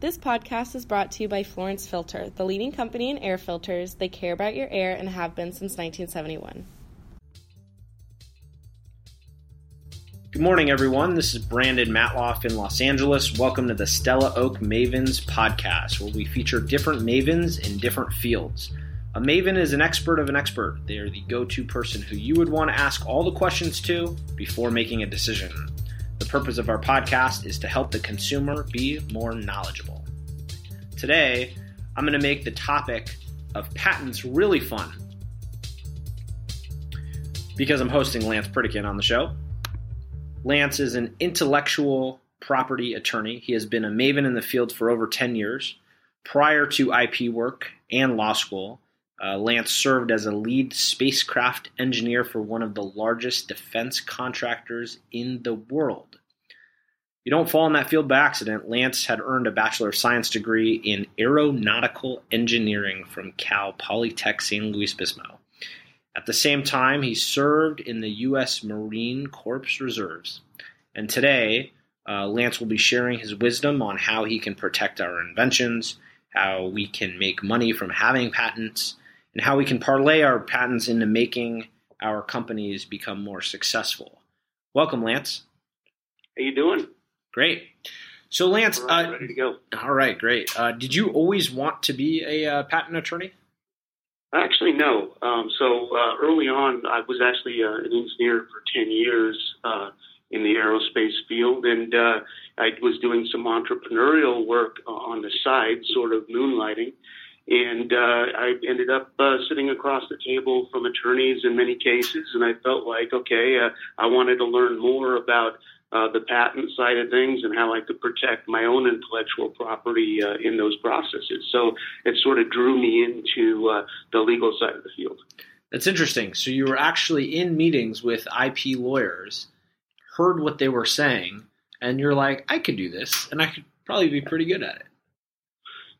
This podcast is brought to you by Florence Filter, the leading company in air filters. They care about your air and have been since 1971. Good morning, everyone. This is Brandon Matloff in Los Angeles. Welcome to the Stella Oak Mavens podcast, where we feature different mavens in different fields. A maven is an expert of an expert. They are the go to person who you would want to ask all the questions to before making a decision. Purpose of our podcast is to help the consumer be more knowledgeable. Today, I'm going to make the topic of patents really fun because I'm hosting Lance Pritikin on the show. Lance is an intellectual property attorney. He has been a maven in the field for over 10 years. Prior to IP work and law school, uh, Lance served as a lead spacecraft engineer for one of the largest defense contractors in the world. You don't fall in that field by accident. Lance had earned a Bachelor of Science degree in aeronautical engineering from Cal Polytech San Luis Obispo. At the same time, he served in the U.S. Marine Corps Reserves. And today, uh, Lance will be sharing his wisdom on how he can protect our inventions, how we can make money from having patents, and how we can parlay our patents into making our companies become more successful. Welcome, Lance. How are you doing? Great. So, Lance, All right, uh, ready to go. all right, great. Uh, did you always want to be a uh, patent attorney? Actually, no. Um, so uh, early on, I was actually uh, an engineer for ten years uh, in the aerospace field, and uh, I was doing some entrepreneurial work on the side, sort of moonlighting. And uh, I ended up uh, sitting across the table from attorneys in many cases, and I felt like, okay, uh, I wanted to learn more about uh, the patent side of things and how I could protect my own intellectual property uh, in those processes. So it sort of drew me into uh, the legal side of the field. That's interesting. So you were actually in meetings with IP lawyers, heard what they were saying, and you're like, I could do this, and I could probably be pretty good at it.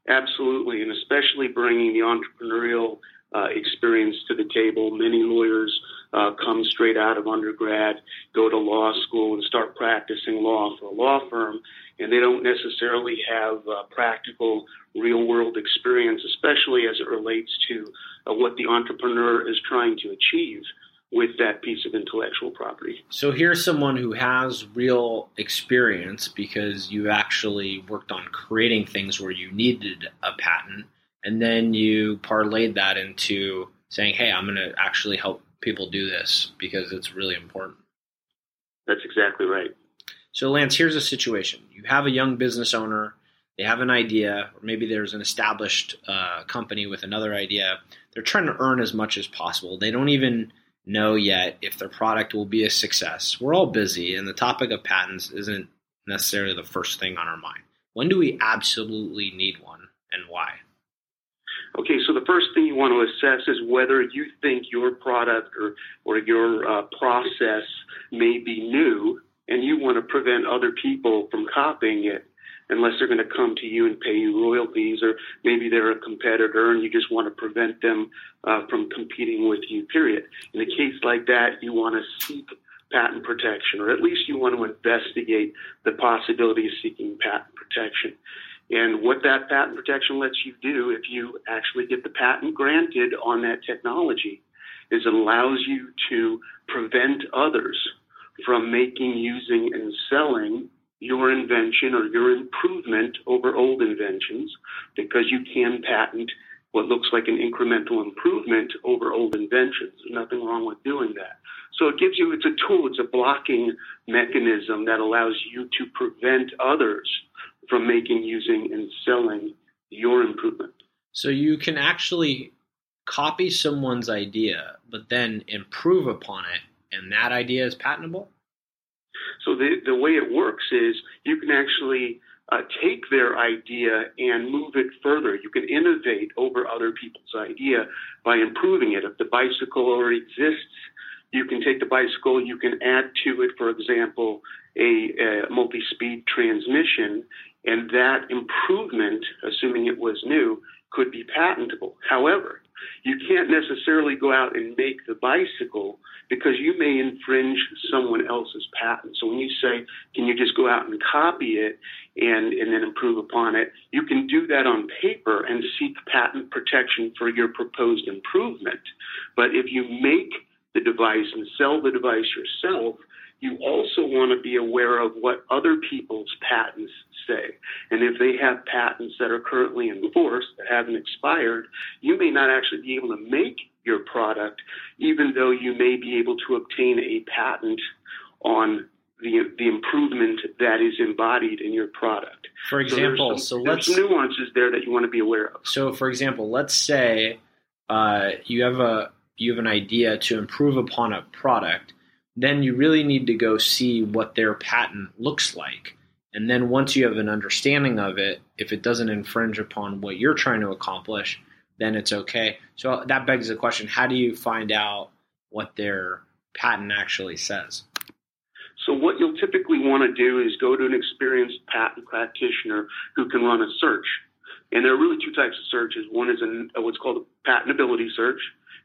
Absolutely, and especially bringing the entrepreneurial uh, experience to the table. Many lawyers uh, come straight out of undergrad, go to law school, and start practicing law for a law firm, and they don't necessarily have uh, practical, real world experience, especially as it relates to uh, what the entrepreneur is trying to achieve with that piece of intellectual property. So here's someone who has real experience because you actually worked on creating things where you needed a patent, and then you parlayed that into saying, hey, I'm going to actually help people do this because it's really important. That's exactly right. So, Lance, here's a situation you have a young business owner, they have an idea, or maybe there's an established uh, company with another idea. They're trying to earn as much as possible. They don't even know yet if their product will be a success. We're all busy, and the topic of patents isn't necessarily the first thing on our mind. When do we absolutely need one, and why? Okay, so the first thing you want to assess is whether you think your product or, or your uh, process may be new and you want to prevent other people from copying it unless they're going to come to you and pay you royalties or maybe they're a competitor and you just want to prevent them uh, from competing with you, period. In a case like that, you want to seek patent protection or at least you want to investigate the possibility of seeking patent protection. And what that patent protection lets you do, if you actually get the patent granted on that technology, is it allows you to prevent others from making, using, and selling your invention or your improvement over old inventions because you can patent what looks like an incremental improvement over old inventions. There's nothing wrong with doing that. So it gives you, it's a tool, it's a blocking mechanism that allows you to prevent others from making, using, and selling your improvement. So you can actually copy someone's idea, but then improve upon it, and that idea is patentable? So the, the way it works is you can actually uh, take their idea and move it further. You can innovate over other people's idea by improving it. If the bicycle already exists, you can take the bicycle, you can add to it, for example, a, a multi-speed transmission, and that improvement, assuming it was new, could be patentable. However, You can't necessarily go out and make the bicycle because you may infringe someone else's patent. So when you say, can you just go out and copy it and, and then improve upon it, you can do that on paper and seek patent protection for your proposed improvement. But if you make the device and sell the device yourself, you also want to be aware of what other people's patents say. And if they have patents that are currently in force that haven't expired, you may not actually be able to make your product, even though you may be able to obtain a patent on the, the improvement that is embodied in your product. For example, so, some, so let's nuances there that you want to be aware of. So, for example, let's say uh, you have a you have an idea to improve upon a product, then you really need to go see what their patent looks like. And then once you have an understanding of it, if it doesn't infringe upon what you're trying to accomplish, then it's okay. So that begs the question how do you find out what their patent actually says? So, what you'll typically want to do is go to an experienced patent practitioner who can run a search. And there are really two types of searches. One is an, what's called a patentability search,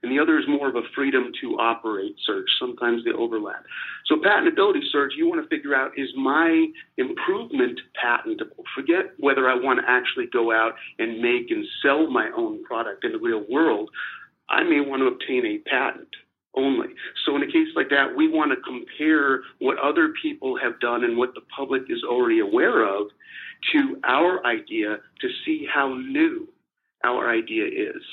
and the other is more of a freedom to operate search. Sometimes they overlap. So patentability search, you want to figure out is my improvement patentable? Forget whether I want to actually go out and make and sell my own product in the real world. I may want to obtain a patent only. So in a case like that, we want to compare what other people have done and what the public is already aware of to our idea to see how new our idea is.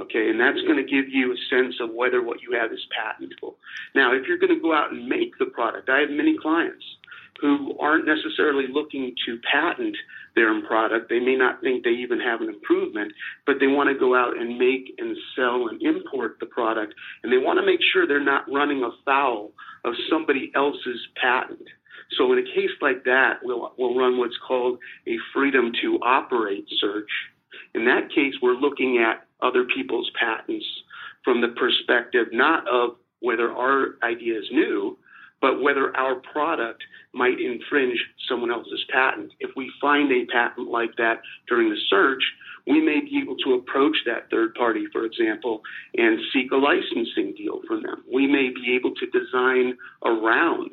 Okay, and that's going to give you a sense of whether what you have is patentable. Now, if you're going to go out and make the product, I have many clients who aren't necessarily looking to patent their product. They may not think they even have an improvement, but they want to go out and make and sell and import the product, and they want to make sure they're not running afoul of somebody else's patent. So in a case like that, we'll, we'll run what's called a freedom to operate search. In that case, we're looking at other people's patents from the perspective not of whether our idea is new, but whether our product might infringe someone else's patent. If we find a patent like that during the search, we may be able to approach that third party, for example, and seek a licensing deal from them. We may be able to design around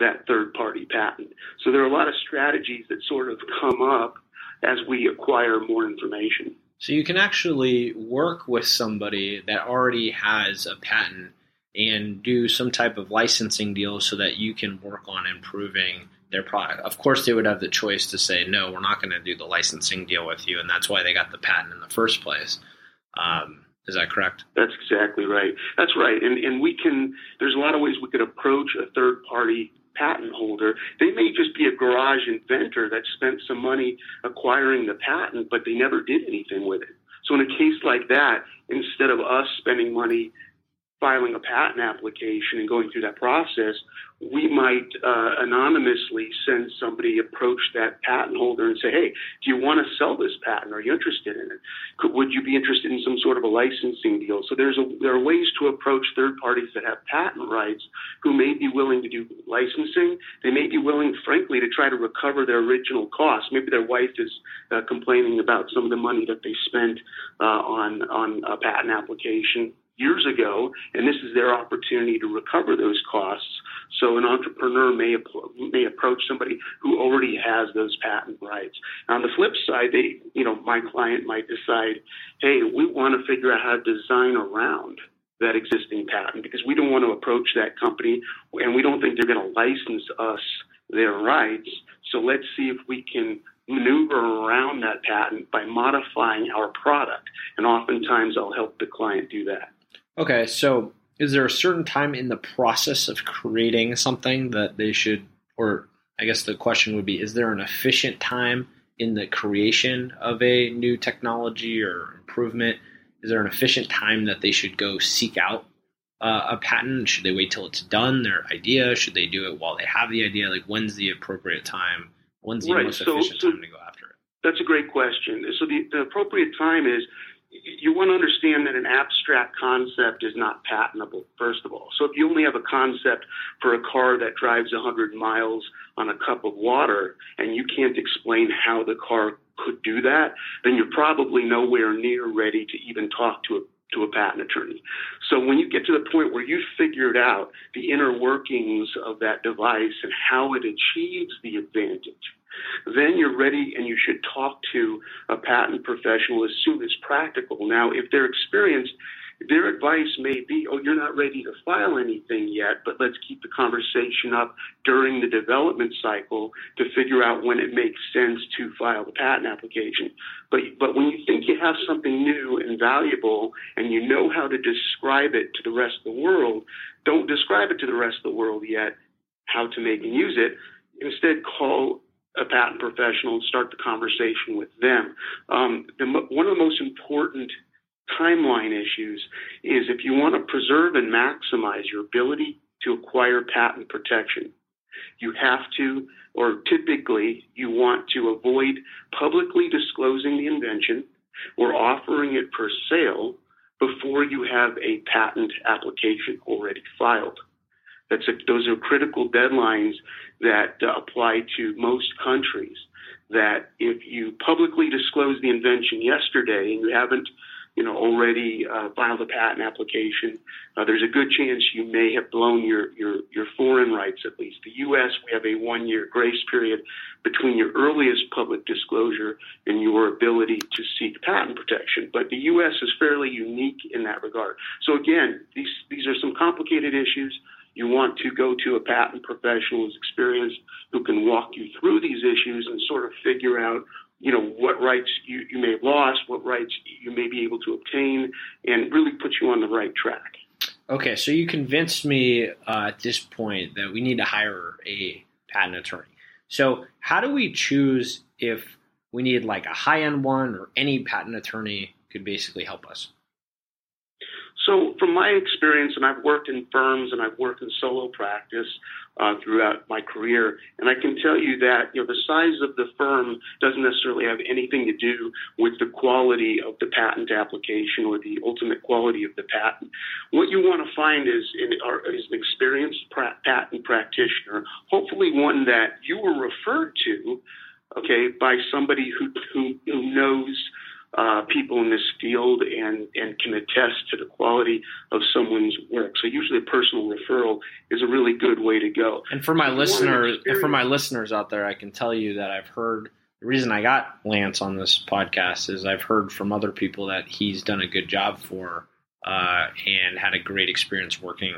that third party patent. So there are a lot of strategies that sort of come up as we acquire more information. So you can actually work with somebody that already has a patent and do some type of licensing deal so that you can work on improving their product. Of course, they would have the choice to say, no, we're not going to do the licensing deal with you. And that's why they got the patent in the first place. Um, is that correct? That's exactly right. That's right. And, and we can, there's a lot of ways we could approach a third party patent holder. They may just be a garage inventor that spent some money acquiring the patent, but they never did anything with it. So in a case like that, instead of us spending money filing a patent application and going through that process, we might uh, anonymously send somebody approach that patent holder and say, "Hey, do you want to sell this patent? Are you interested in it? Could, would you be interested in some sort of a licensing deal?" So there's a, there are ways to approach third parties that have patent rights who may be willing to do licensing. They may be willing, frankly, to try to recover their original costs. Maybe their wife is uh, complaining about some of the money that they spent uh, on on a patent application years ago, and this is their opportunity to recover those costs. So an entrepreneur may may approach somebody who already has those patent rights. On the flip side, they, you know, my client might decide, hey, we want to figure out how to design around that existing patent because we don't want to approach that company and we don't think they're going to license us their rights. So let's see if we can maneuver around that patent by modifying our product. And oftentimes I'll help the client do that. Okay, so is there a certain time in the process of creating something that they should, or I guess the question would be, is there an efficient time in the creation of a new technology or improvement? Is there an efficient time that they should go seek out uh, a patent? Should they wait till it's done, their idea? Should they do it while they have the idea? Like, when's the appropriate time? When's the right. most so, efficient so time to go after it? That's a great question. So the, the appropriate time is you want to understand that an abstract concept is not patentable, first of all. So if you only have a concept for a car that drives 100 miles on a cup of water and you can't explain how the car could do that, then you're probably nowhere near ready to even talk to a to a patent attorney. So when you get to the point where you've figured out the inner workings of that device and how it achieves the advantage, then you're ready and you should talk to a patent professional as soon as practical. Now, if they're experienced their advice may be, oh, you're not ready to file anything yet, but let's keep the conversation up during the development cycle to figure out when it makes sense to file the patent application. But, but when you think you have something new and valuable and you know how to describe it to the rest of the world, don't describe it to the rest of the world yet how to make and use it. Instead, call a patent professional and start the conversation with them. Um, the, one of the most important timeline issues is if you want to preserve and maximize your ability to acquire patent protection, you have to, or typically, you want to avoid publicly disclosing the invention or offering it for sale before you have a patent application already filed. That's a, those are critical deadlines that uh, apply to most countries. That if you publicly disclose the invention yesterday and you haven't you know, already uh, filed a patent application, uh, there's a good chance you may have blown your, your, your foreign rights at least. The U.S., we have a one year grace period between your earliest public disclosure and your ability to seek patent protection. But the U.S. is fairly unique in that regard. So again, these, these are some complicated issues. You want to go to a patent professional who's experienced, who can walk you through these issues and sort of figure out you know, what rights you, you may have lost, what rights you may be able to obtain, and really put you on the right track. Okay, so you convinced me uh, at this point that we need to hire a patent attorney. So, how do we choose if we need like a high end one or any patent attorney could basically help us? So, from my experience, and I've worked in firms and I've worked in solo practice uh, throughout my career, and I can tell you that you know the size of the firm doesn't necessarily have anything to do with the quality of the patent application or the ultimate quality of the patent. What you want to find is in, is an experienced pra- patent practitioner, hopefully one that you were referred to, okay, by somebody who who, who knows uh, people in this field and, and can attest to the quality of someone's work. So usually a personal referral is a really good way to go. And for my listeners, for my listeners out there, I can tell you that I've heard the reason I got Lance on this podcast is I've heard from other people that he's done a good job for uh, and had a great experience working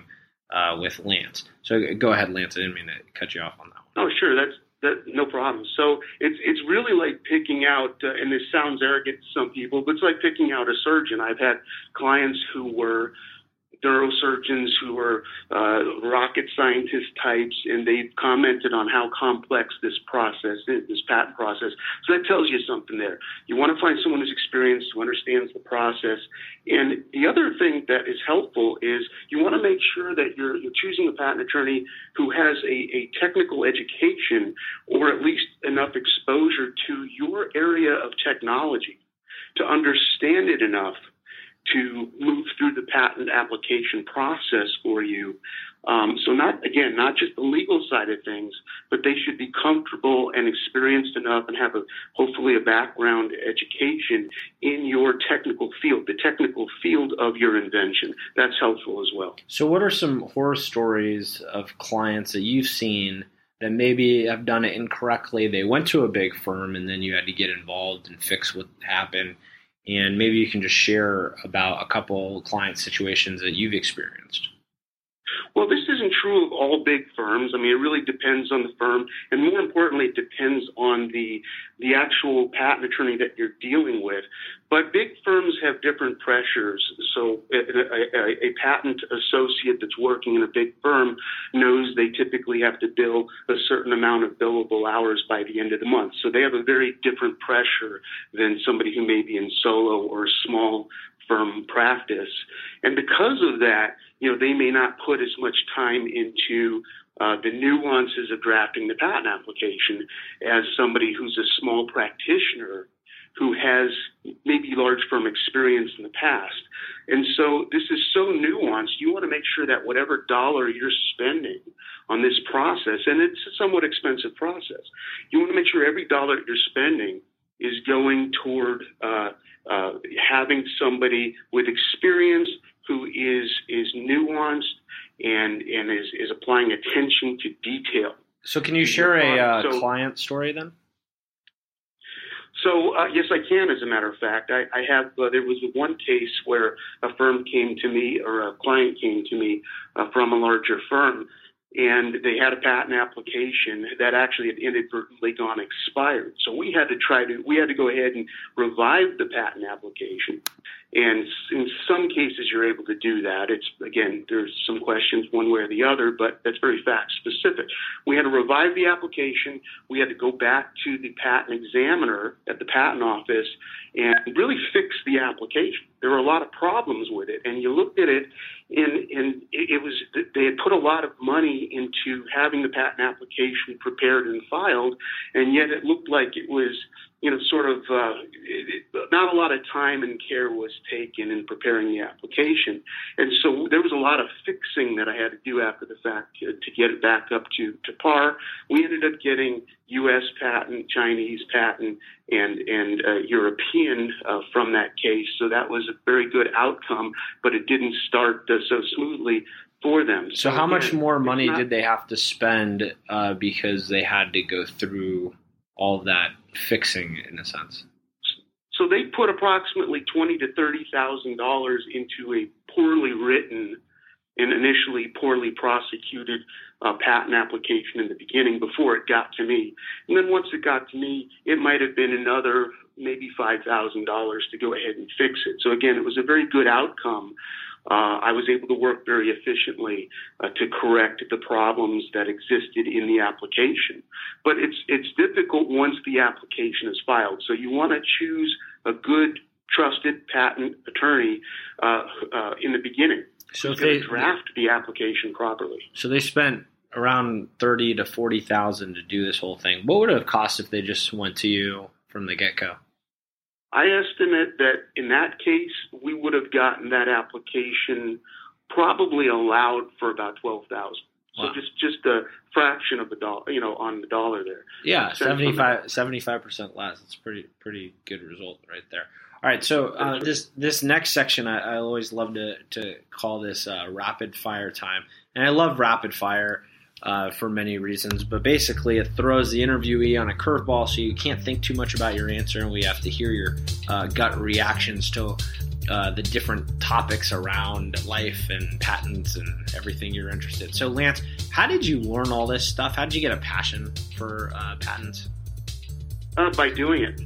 uh, with Lance. So go ahead, Lance. I didn't mean to cut you off on that. One. Oh, sure. That's that, no problem. So it's it's really like picking out, uh, and this sounds arrogant to some people, but it's like picking out a surgeon. I've had clients who were neurosurgeons who are uh, rocket scientist types, and they've commented on how complex this process is, this patent process. So that tells you something there. You want to find someone who's experienced, who understands the process. And the other thing that is helpful is you want to make sure that you're, you're choosing a patent attorney who has a, a technical education or at least enough exposure to your area of technology to understand it enough to move through the patent application process for you. Um, so not again, not just the legal side of things, but they should be comfortable and experienced enough and have a hopefully a background education in your technical field, the technical field of your invention. That's helpful as well. So what are some horror stories of clients that you've seen? that maybe have done it incorrectly. They went to a big firm and then you had to get involved and fix what happened and maybe you can just share about a couple client situations that you've experienced. Well, this isn't true of all big firms. I mean, it really depends on the firm, and more importantly, it depends on the the actual patent attorney that you're dealing with. But big firms have different pressures. So, a, a, a patent associate that's working in a big firm knows they typically have to bill a certain amount of billable hours by the end of the month. So, they have a very different pressure than somebody who may be in solo or small firm practice. And because of that, you know, they may not put as much time into uh, the nuances of drafting the patent application as somebody who's a small practitioner who has maybe large firm experience in the past. And so this is so nuanced. You want to make sure that whatever dollar you're spending on this process, and it's a somewhat expensive process, you want to make sure every dollar you're spending is going toward uh, uh, having somebody with experience who is is nuanced and and is, is applying attention to detail. So, can you share a uh, So- client story then? So uh, yes, I can. As a matter of fact, I, I have. Uh, there was one case where a firm came to me, or a client came to me uh, from a larger firm, and they had a patent application that actually had inadvertently gone expired. So we had to try to. We had to go ahead and revive the patent application. And in some cases, you're able to do that. It's again, there's some questions one way or the other, but that's very fact specific. We had to revive the application. We had to go back to the patent examiner at the patent office and really fix the application. There were a lot of problems with it, and you looked at it, and, and it, was they had put a lot of money into having the patent application prepared and filed, and yet it looked like it was you know, sort of uh, it, not a lot of time and care was taken in preparing the application, and so there was a lot of fixing that I had to do after the fact to, to get it back up to to par. We ended up getting U.S. patent, Chinese patent, and and uh, European uh, from that case, so that was a very good outcome. But it didn't start uh, so smoothly for them. So, how much more money not- did they have to spend uh, because they had to go through all that fixing, in a sense? So they put approximately twenty to thirty thousand dollars into a poorly written and initially poorly prosecuted uh, patent application in the beginning before it got to me. And then once it got to me, it might have been another maybe five thousand dollars to go ahead and fix it. So again, it was a very good outcome. Uh, I was able to work very efficiently uh, to correct the problems that existed in the application. But it's it's difficult once the application is filed. So you want to choose a good, trusted patent attorney uh, uh, in the beginning So, who's if going they to draft the application properly. so they spent around thirty to forty thousand to do this whole thing. What would it have cost if they just went to you from the get go? I estimate that in that case, we would have gotten that application probably allowed for about twelve thousand. So Wow. just just a fraction of the dollar, you know, on the dollar there. Yeah, Cents 75 percent less. It's pretty pretty good result right there. All right, so uh, this this next section I, I always love to to call this uh, rapid fire time, and I love rapid fire uh, for many reasons. But basically, it throws the interviewee on a curveball, so you can't think too much about your answer, and we have to hear your uh, gut reactions to. Uh, the different topics around life and patents and everything you're interested. in. So, Lance, how did you learn all this stuff? How did you get a passion for uh, patents? uh, by doing it.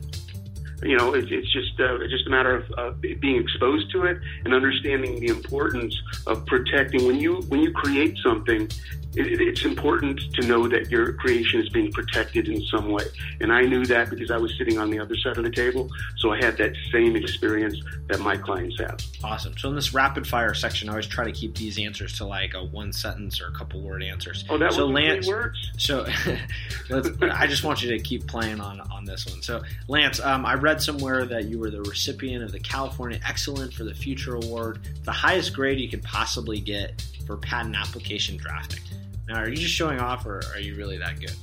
You know, it, it's just uh, just a matter of uh, being exposed to it and understanding the importance of protecting. When you when you create something, it, it's important to know that your creation is being protected in some way. And I knew that because I was sitting on the other side of the table, so I had that same experience that my clients have. Awesome. So in this rapid fire section, I always try to keep these answers to like a one sentence or a couple word answers. Oh, that so was Lance, three words. so let's, I just want you to keep playing on on this one. So Lance, um, I read somewhere that you were the recipient of the California Excellent for the Future Award, the highest grade you could possibly get for patent application drafting. Now, are you just showing off, or are you really that good?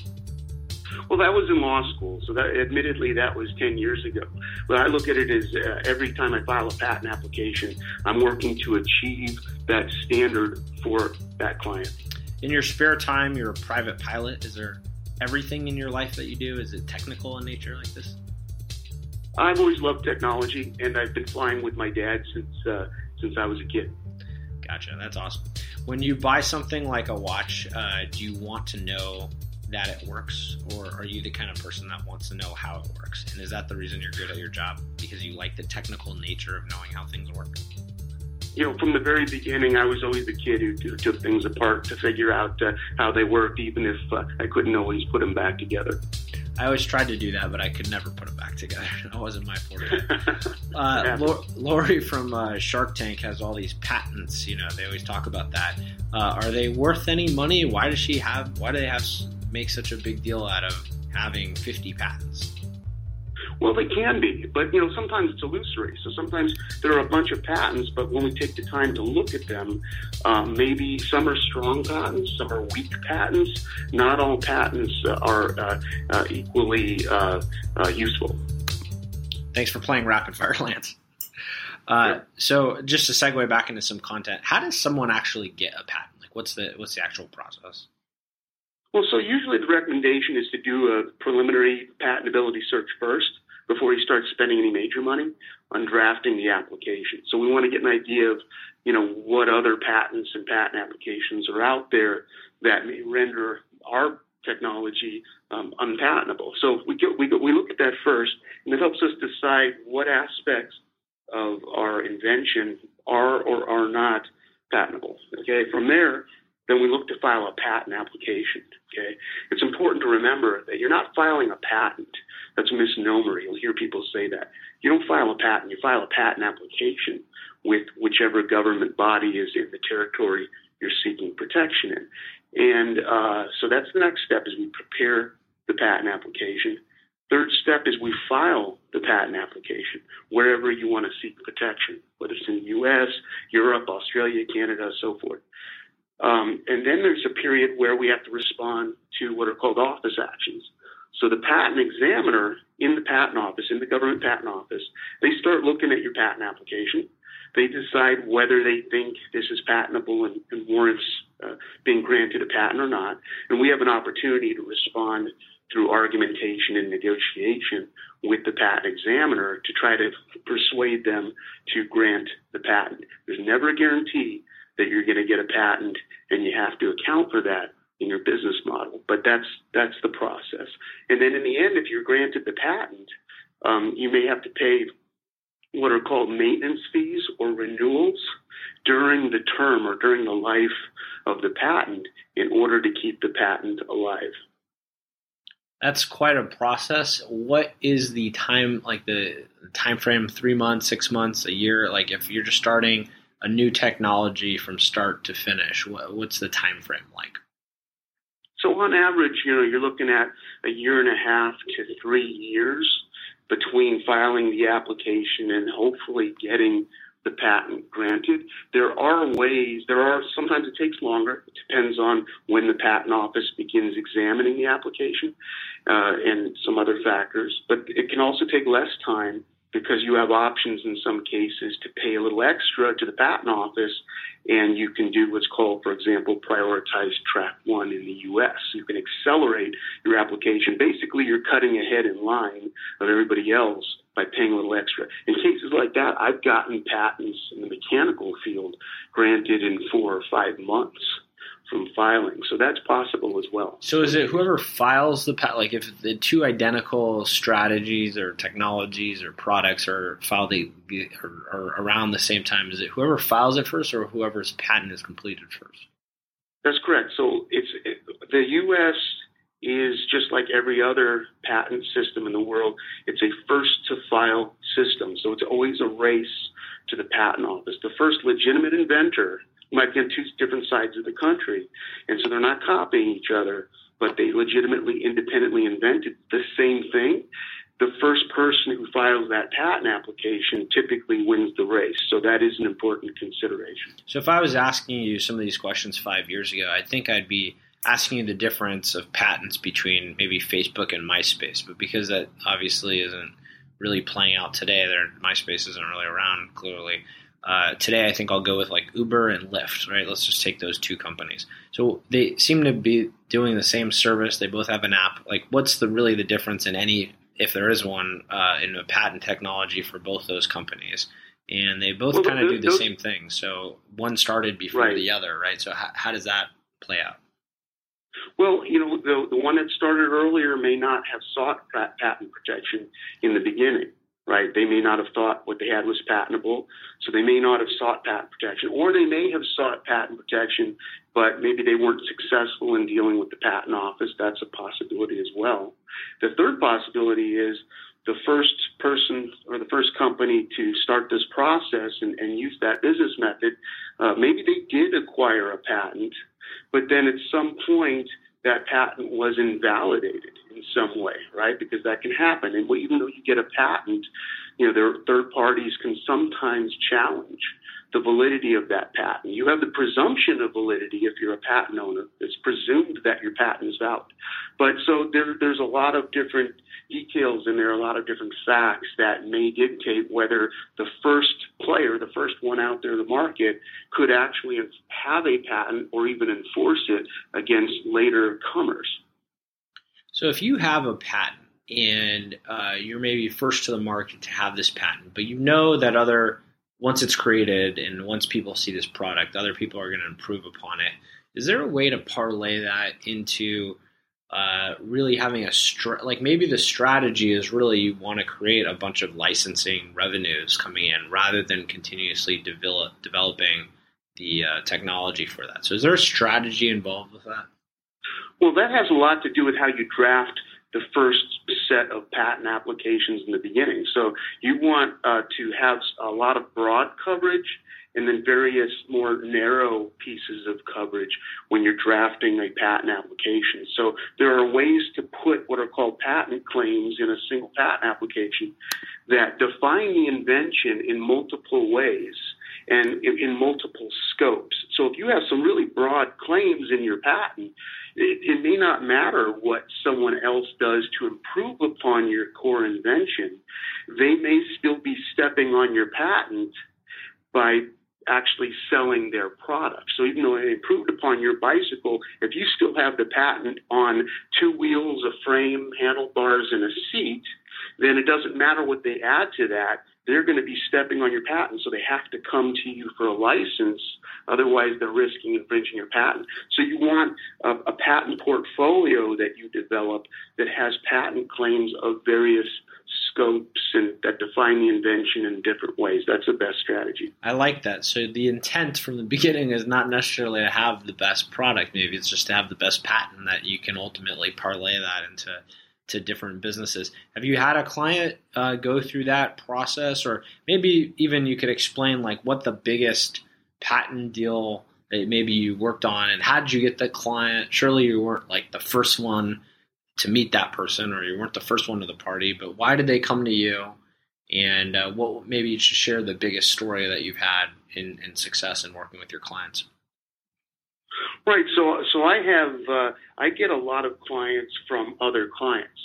Well, that was in law school, so that admittedly that was 10 years ago. But I look at it as uh, every time I file a patent application, I'm working to achieve that standard for that client. In your spare time, you're a private pilot. Is there everything in your life that you do? Is it technical in nature like this? I've always loved technology, and I've been flying with my dad since uh, since I was a kid. Gotcha. That's awesome. When you buy something like a watch, uh, do you want to know that it works, or are you the kind of person that wants to know how it works? And is that the reason you're good at your job because you like the technical nature of knowing how things work? You know, from the very beginning, I was always the kid who, took things apart to figure out uh, how they worked, even if uh, I couldn't always put them back together. I always tried to do that, but I could never put them back together. That wasn't my forte. Uh. Lori from uh, Shark Tank has all these patents. You know, they always talk about that. Uh, are they worth any money? Why does she have? Why do they have make such a big deal out of having 50 patents? Well, they can be, but you know sometimes it's illusory. So sometimes there are a bunch of patents, but when we take the time to look at them, um, maybe some are strong patents, some are weak patents. Not all patents are uh, uh, equally uh, uh, useful. Thanks for playing rapid fire, Lance. Uh. So, just to segue back into some content, how does someone actually get a patent? Like, what's the what's the actual process? Well, so usually the recommendation is to do a preliminary patentability search first before you start spending any major money on drafting the application. So we want to get an idea of, you know, what other patents and patent applications are out there that may render our technology um, unpatentable. So we go, we go, we look at that first, and it helps us decide what aspects of our invention are or are not patentable. Okay, from there, then we look to file a patent application. Okay, it's important to remember that you're not filing a patent. That's a misnomer. You'll hear people say that. You don't file a patent. You file a patent application with whichever government body is in the territory you're seeking protection in. And uh, so that's the next step is we prepare the patent application. Third step is we file the patent application wherever you want to seek protection, whether it's in the U.S., Europe, Australia, Canada, so forth. Um, and then there's a period where we have to respond to what are called office actions. So the patent examiner in the patent office, in the government patent office, they start looking at your patent application. They decide whether they think this is patentable and, and warrants uh, being granted a patent or not. And we have an opportunity to respond through argumentation and negotiation with the patent examiner to try to persuade them to grant the patent. There's never a guarantee that you're going to get a patent and you have to account for that in your business model. But that's that's the process. And then in the end, if you're granted the patent, um, you may have to pay what are called maintenance fees or renewals during the term or during the life of the patent in order to keep the patent alive. That's quite a process. What is the time like the time frame? Three months, six months, a year? Like if you're just starting a new technology from start to finish, what's the time frame like? So on average, you know, you're looking at a year and a half to three years between filing the application and hopefully getting the patent granted. There are ways, there are, sometimes it takes longer. It depends on when the patent office begins examining the application uh, and some other factors. But it can also take less time because you have options in some cases to pay a little extra to the patent office and you can do what's called, for example, prioritize track one in the US. You can accelerate your application. Basically, you're cutting ahead in line of everybody else by paying a little extra. In cases like that, I've gotten patents in the mechanical field granted in four or five months from filing. So that's possible as well. So is it whoever files the patent, like if the two identical strategies or technologies or products are filed are, around the same time, is it whoever files it first or whoever's patent is completed first? That's correct. So it's it, the U.S. is just like every other patent system in the world. It's a first to file system. So it's always a race to the patent office. The first legitimate inventor might be on two different sides of the country. And so they're not copying each other, but they legitimately, independently invented the same thing. The first person who files that patent application typically wins the race. So that is an important consideration. So if I was asking you some of these questions five years ago, I think I'd be asking you the difference of patents between maybe Facebook and MySpace. But because that obviously isn't really playing out today, there MySpace isn't really around clearly. Uh, today, I think I'll go with like Uber and Lyft, right? Let's just take those two companies. So they seem to be doing the same service. They both have an app. Like, what's the really the difference in any, if there is one, uh, in a patent technology for both those companies? And they both well, kind of do the same thing. So one started before right. the other, right? So how, how does that play out? Well, you know, the, the one that started earlier may not have sought patent protection in the beginning right? They may not have thought what they had was patentable, so they may not have sought patent protection, or they may have sought patent protection, but maybe they weren't successful in dealing with the patent office. That's a possibility as well. The third possibility is the first person or the first company to start this process and, and use that business method, uh, maybe they did acquire a patent, but then at some point that patent was invalidated in some way, right? Because that can happen. And even though you get a patent, you know, there third parties can sometimes challenge the validity of that patent. You have the presumption of validity if you're a patent owner. It's presumed that your patent is valid. But so there, there's a lot of different details in there, are a lot of different facts that may dictate whether the first player, the first one out there in the market, could actually have a patent or even enforce it against later comers. So if you have a patent and uh, you're maybe first to the market to have this patent, but you know that other once it's created and once people see this product, other people are going to improve upon it. Is there a way to parlay that into uh, really having a like maybe the strategy is really you want to create a bunch of licensing revenues coming in rather than continuously develop developing the uh, technology for that. So is there a strategy involved with that? Well, that has a lot to do with how you draft the first set of patent applications in the beginning. So you want uh, to have a lot of broad coverage and then various more narrow pieces of coverage when you're drafting a patent application. So there are ways to put what are called patent claims in a single patent application that define the invention in multiple ways and in, multiple scopes. So if you have some really broad claims in your patent, it, it may not matter what someone else does to improve upon your core invention. They may still be stepping on your patent by actually selling their product. So even though they improved upon your bicycle, if you still have the patent on two wheels, a frame, handlebars, and a seat, then it doesn't matter what they add to that they're going to be stepping on your patent, so they have to come to you for a license. Otherwise, they're risking infringing your patent. So you want a, a patent portfolio that you develop that has patent claims of various scopes and that define the invention in different ways. That's the best strategy. I like that. So the intent from the beginning is not necessarily to have the best product. Maybe it's just to have the best patent that you can ultimately parlay that into to different businesses. Have you had a client uh, go through that process, or maybe even you could explain like what the biggest patent deal that maybe you worked on, and how did you get the client? Surely you weren't like the first one to meet that person, or you weren't the first one to the party, but why did they come to you? And uh, what maybe you should share the biggest story that you've had in, in success in working with your clients. Right. So, so I have uh, I get a lot of clients from other clients.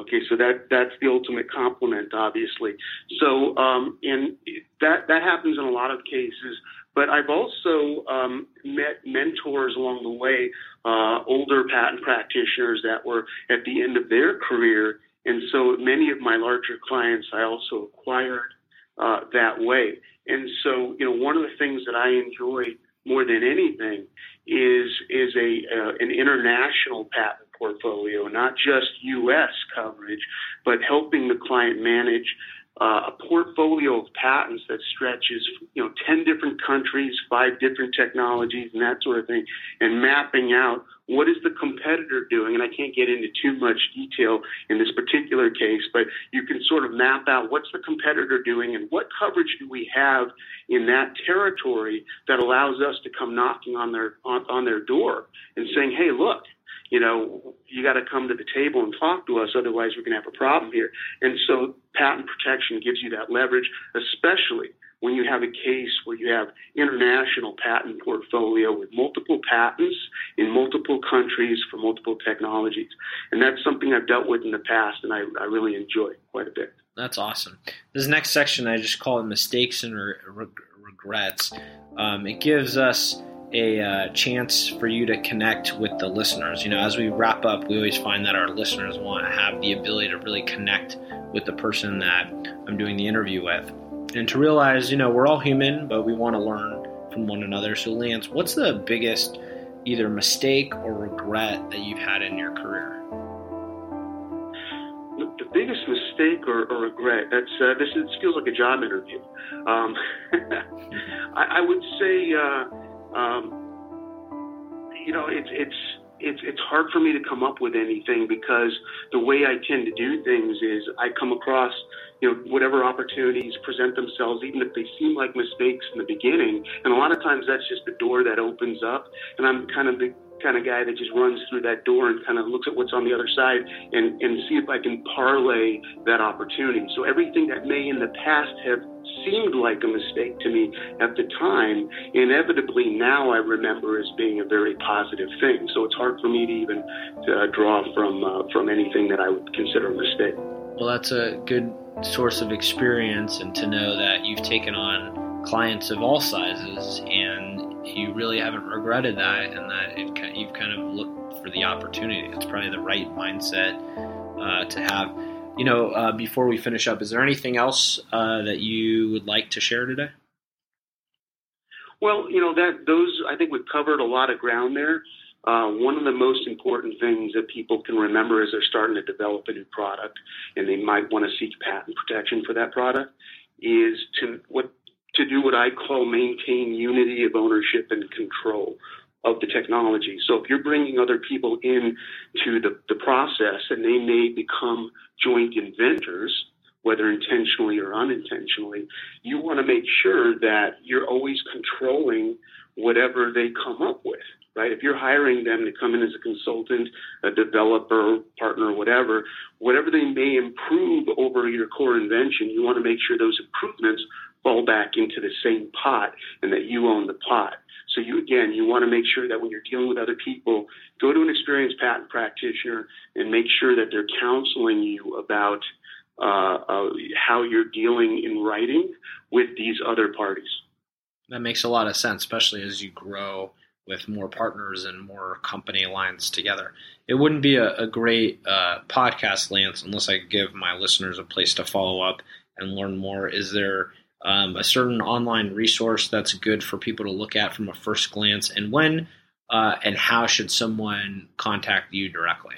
Okay, so that that's the ultimate compliment, obviously. So, um, and that that happens in a lot of cases. But I've also um, met mentors along the way, uh, older patent practitioners that were at the end of their career, and so many of my larger clients I also acquired uh, that way. And so, you know, one of the things that I enjoy more than anything is is a uh, an international patent portfolio, not just U.S. coverage, but helping the client manage uh, a portfolio of patents that stretches, you know, 10 different countries, five different technologies, and that sort of thing, and mapping out what is the competitor doing. And I can't get into too much detail in this particular case, but you can sort of map out what's the competitor doing and what coverage do we have in that territory that allows us to come knocking on their on, on their door and saying, hey, look, you know, you got to come to the table and talk to us, otherwise we're going to have a problem here. And so patent protection gives you that leverage, especially when you have a case where you have international patent portfolio with multiple patents in multiple countries for multiple technologies. And that's something I've dealt with in the past and I, I really enjoy quite a bit. That's awesome. This next section, I just call it mistakes and re- regrets. Um, it gives us a uh, chance for you to connect with the listeners. You know, as we wrap up, we always find that our listeners want to have the ability to really connect with the person that I'm doing the interview with. And to realize, you know, we're all human, but we want to learn from one another. So, Lance, what's the biggest either mistake or regret that you've had in your career? The biggest mistake or, or regret, that's, uh, this, this feels like a job interview. Um, I, I, would say, uh, um, you know, it's it's it's it's hard for me to come up with anything because the way I tend to do things is I come across you know whatever opportunities present themselves, even if they seem like mistakes in the beginning, and a lot of times that's just the door that opens up, and I'm kind of the kind of guy that just runs through that door and kind of looks at what's on the other side and, and see if I can parlay that opportunity. So everything that may in the past have seemed like a mistake to me at the time, inevitably now I remember as being a very positive thing. So it's hard for me to even uh, draw from uh, from anything that I would consider a mistake. Well, that's a good source of experience, and to know that you've taken on clients of all sizes and you really haven't regretted that, and that it, you've kind of looked for the opportunity. It's probably the right mindset uh, to have. You know, uh, before we finish up, is there anything else uh, that you would like to share today? Well, you know that those I think we've covered a lot of ground there. Uh, one of the most important things that people can remember as they're starting to develop a new product, and they might want to seek patent protection for that product, is to what to do what I call maintain unity of ownership and control of the technology. So if you're bringing other people in to the, the process and they may become joint inventors, whether intentionally or unintentionally, you want to make sure that you're always controlling whatever they come up with, right? If you're hiring them to come in as a consultant, a developer, partner, whatever, whatever they may improve over your core invention, you want to make sure those improvements fall back into the same pot and that you own the pot. So you again, you want to make sure that when you're dealing with other people, go to an experienced patent practitioner and make sure that they're counseling you about uh, uh, how you're dealing in writing with these other parties. That makes a lot of sense, especially as you grow with more partners and more company lines together. It wouldn't be a, a great uh, podcast, Lance, unless I give my listeners a place to follow up and learn more. Is there um, a certain online resource that's good for people to look at from a first glance, and when uh, and how should someone contact you directly?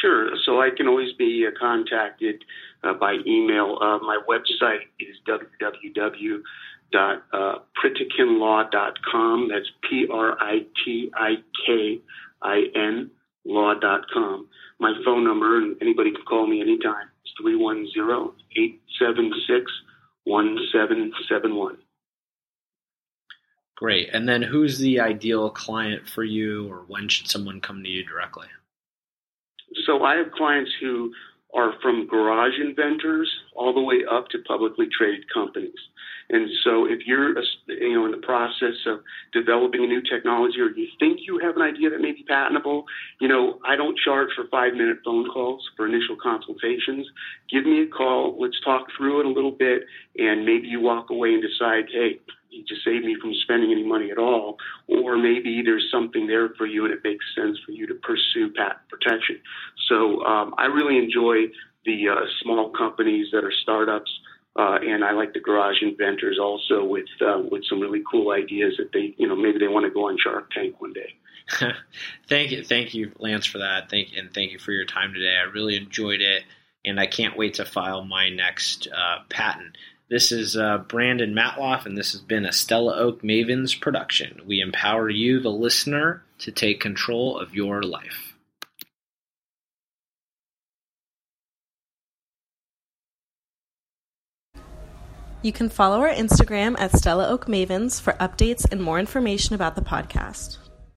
Sure. So I can always be uh, contacted uh, by email. Uh, my website is www.pritikinlaw.com. That's P R I T I K I N law.com. My phone number, and anybody can call me anytime, It's 310-876-1771. Great. And then who's the ideal client for you or when should someone come to you directly? So I have clients who are from garage inventors all the way up to publicly traded companies. And so if you're uh, you know in the process of developing a new technology or you think you have an idea that may be patentable, you know, I don't charge for 5-minute phone calls for initial consultations. Give me a call, let's talk through it a little bit and maybe you walk away and decide, "Hey, just saved me from spending any money at all. Or maybe there's something there for you and it makes sense for you to pursue patent protection. So um, I really enjoy the uh, small companies that are startups. Uh, and I like the garage inventors also with uh, with some really cool ideas that they you know maybe they want to go on Shark Tank one day. thank you, thank you, Lance, for that. Thank and thank you for your time today. I really enjoyed it, and I can't wait to file my next uh, patent. This is uh, Brandon Matloff, and this has been a Stella Oak Mavens production. We empower you, the listener, to take control of your life. You can follow our Instagram at Stella Oak Mavens for updates and more information about the podcast.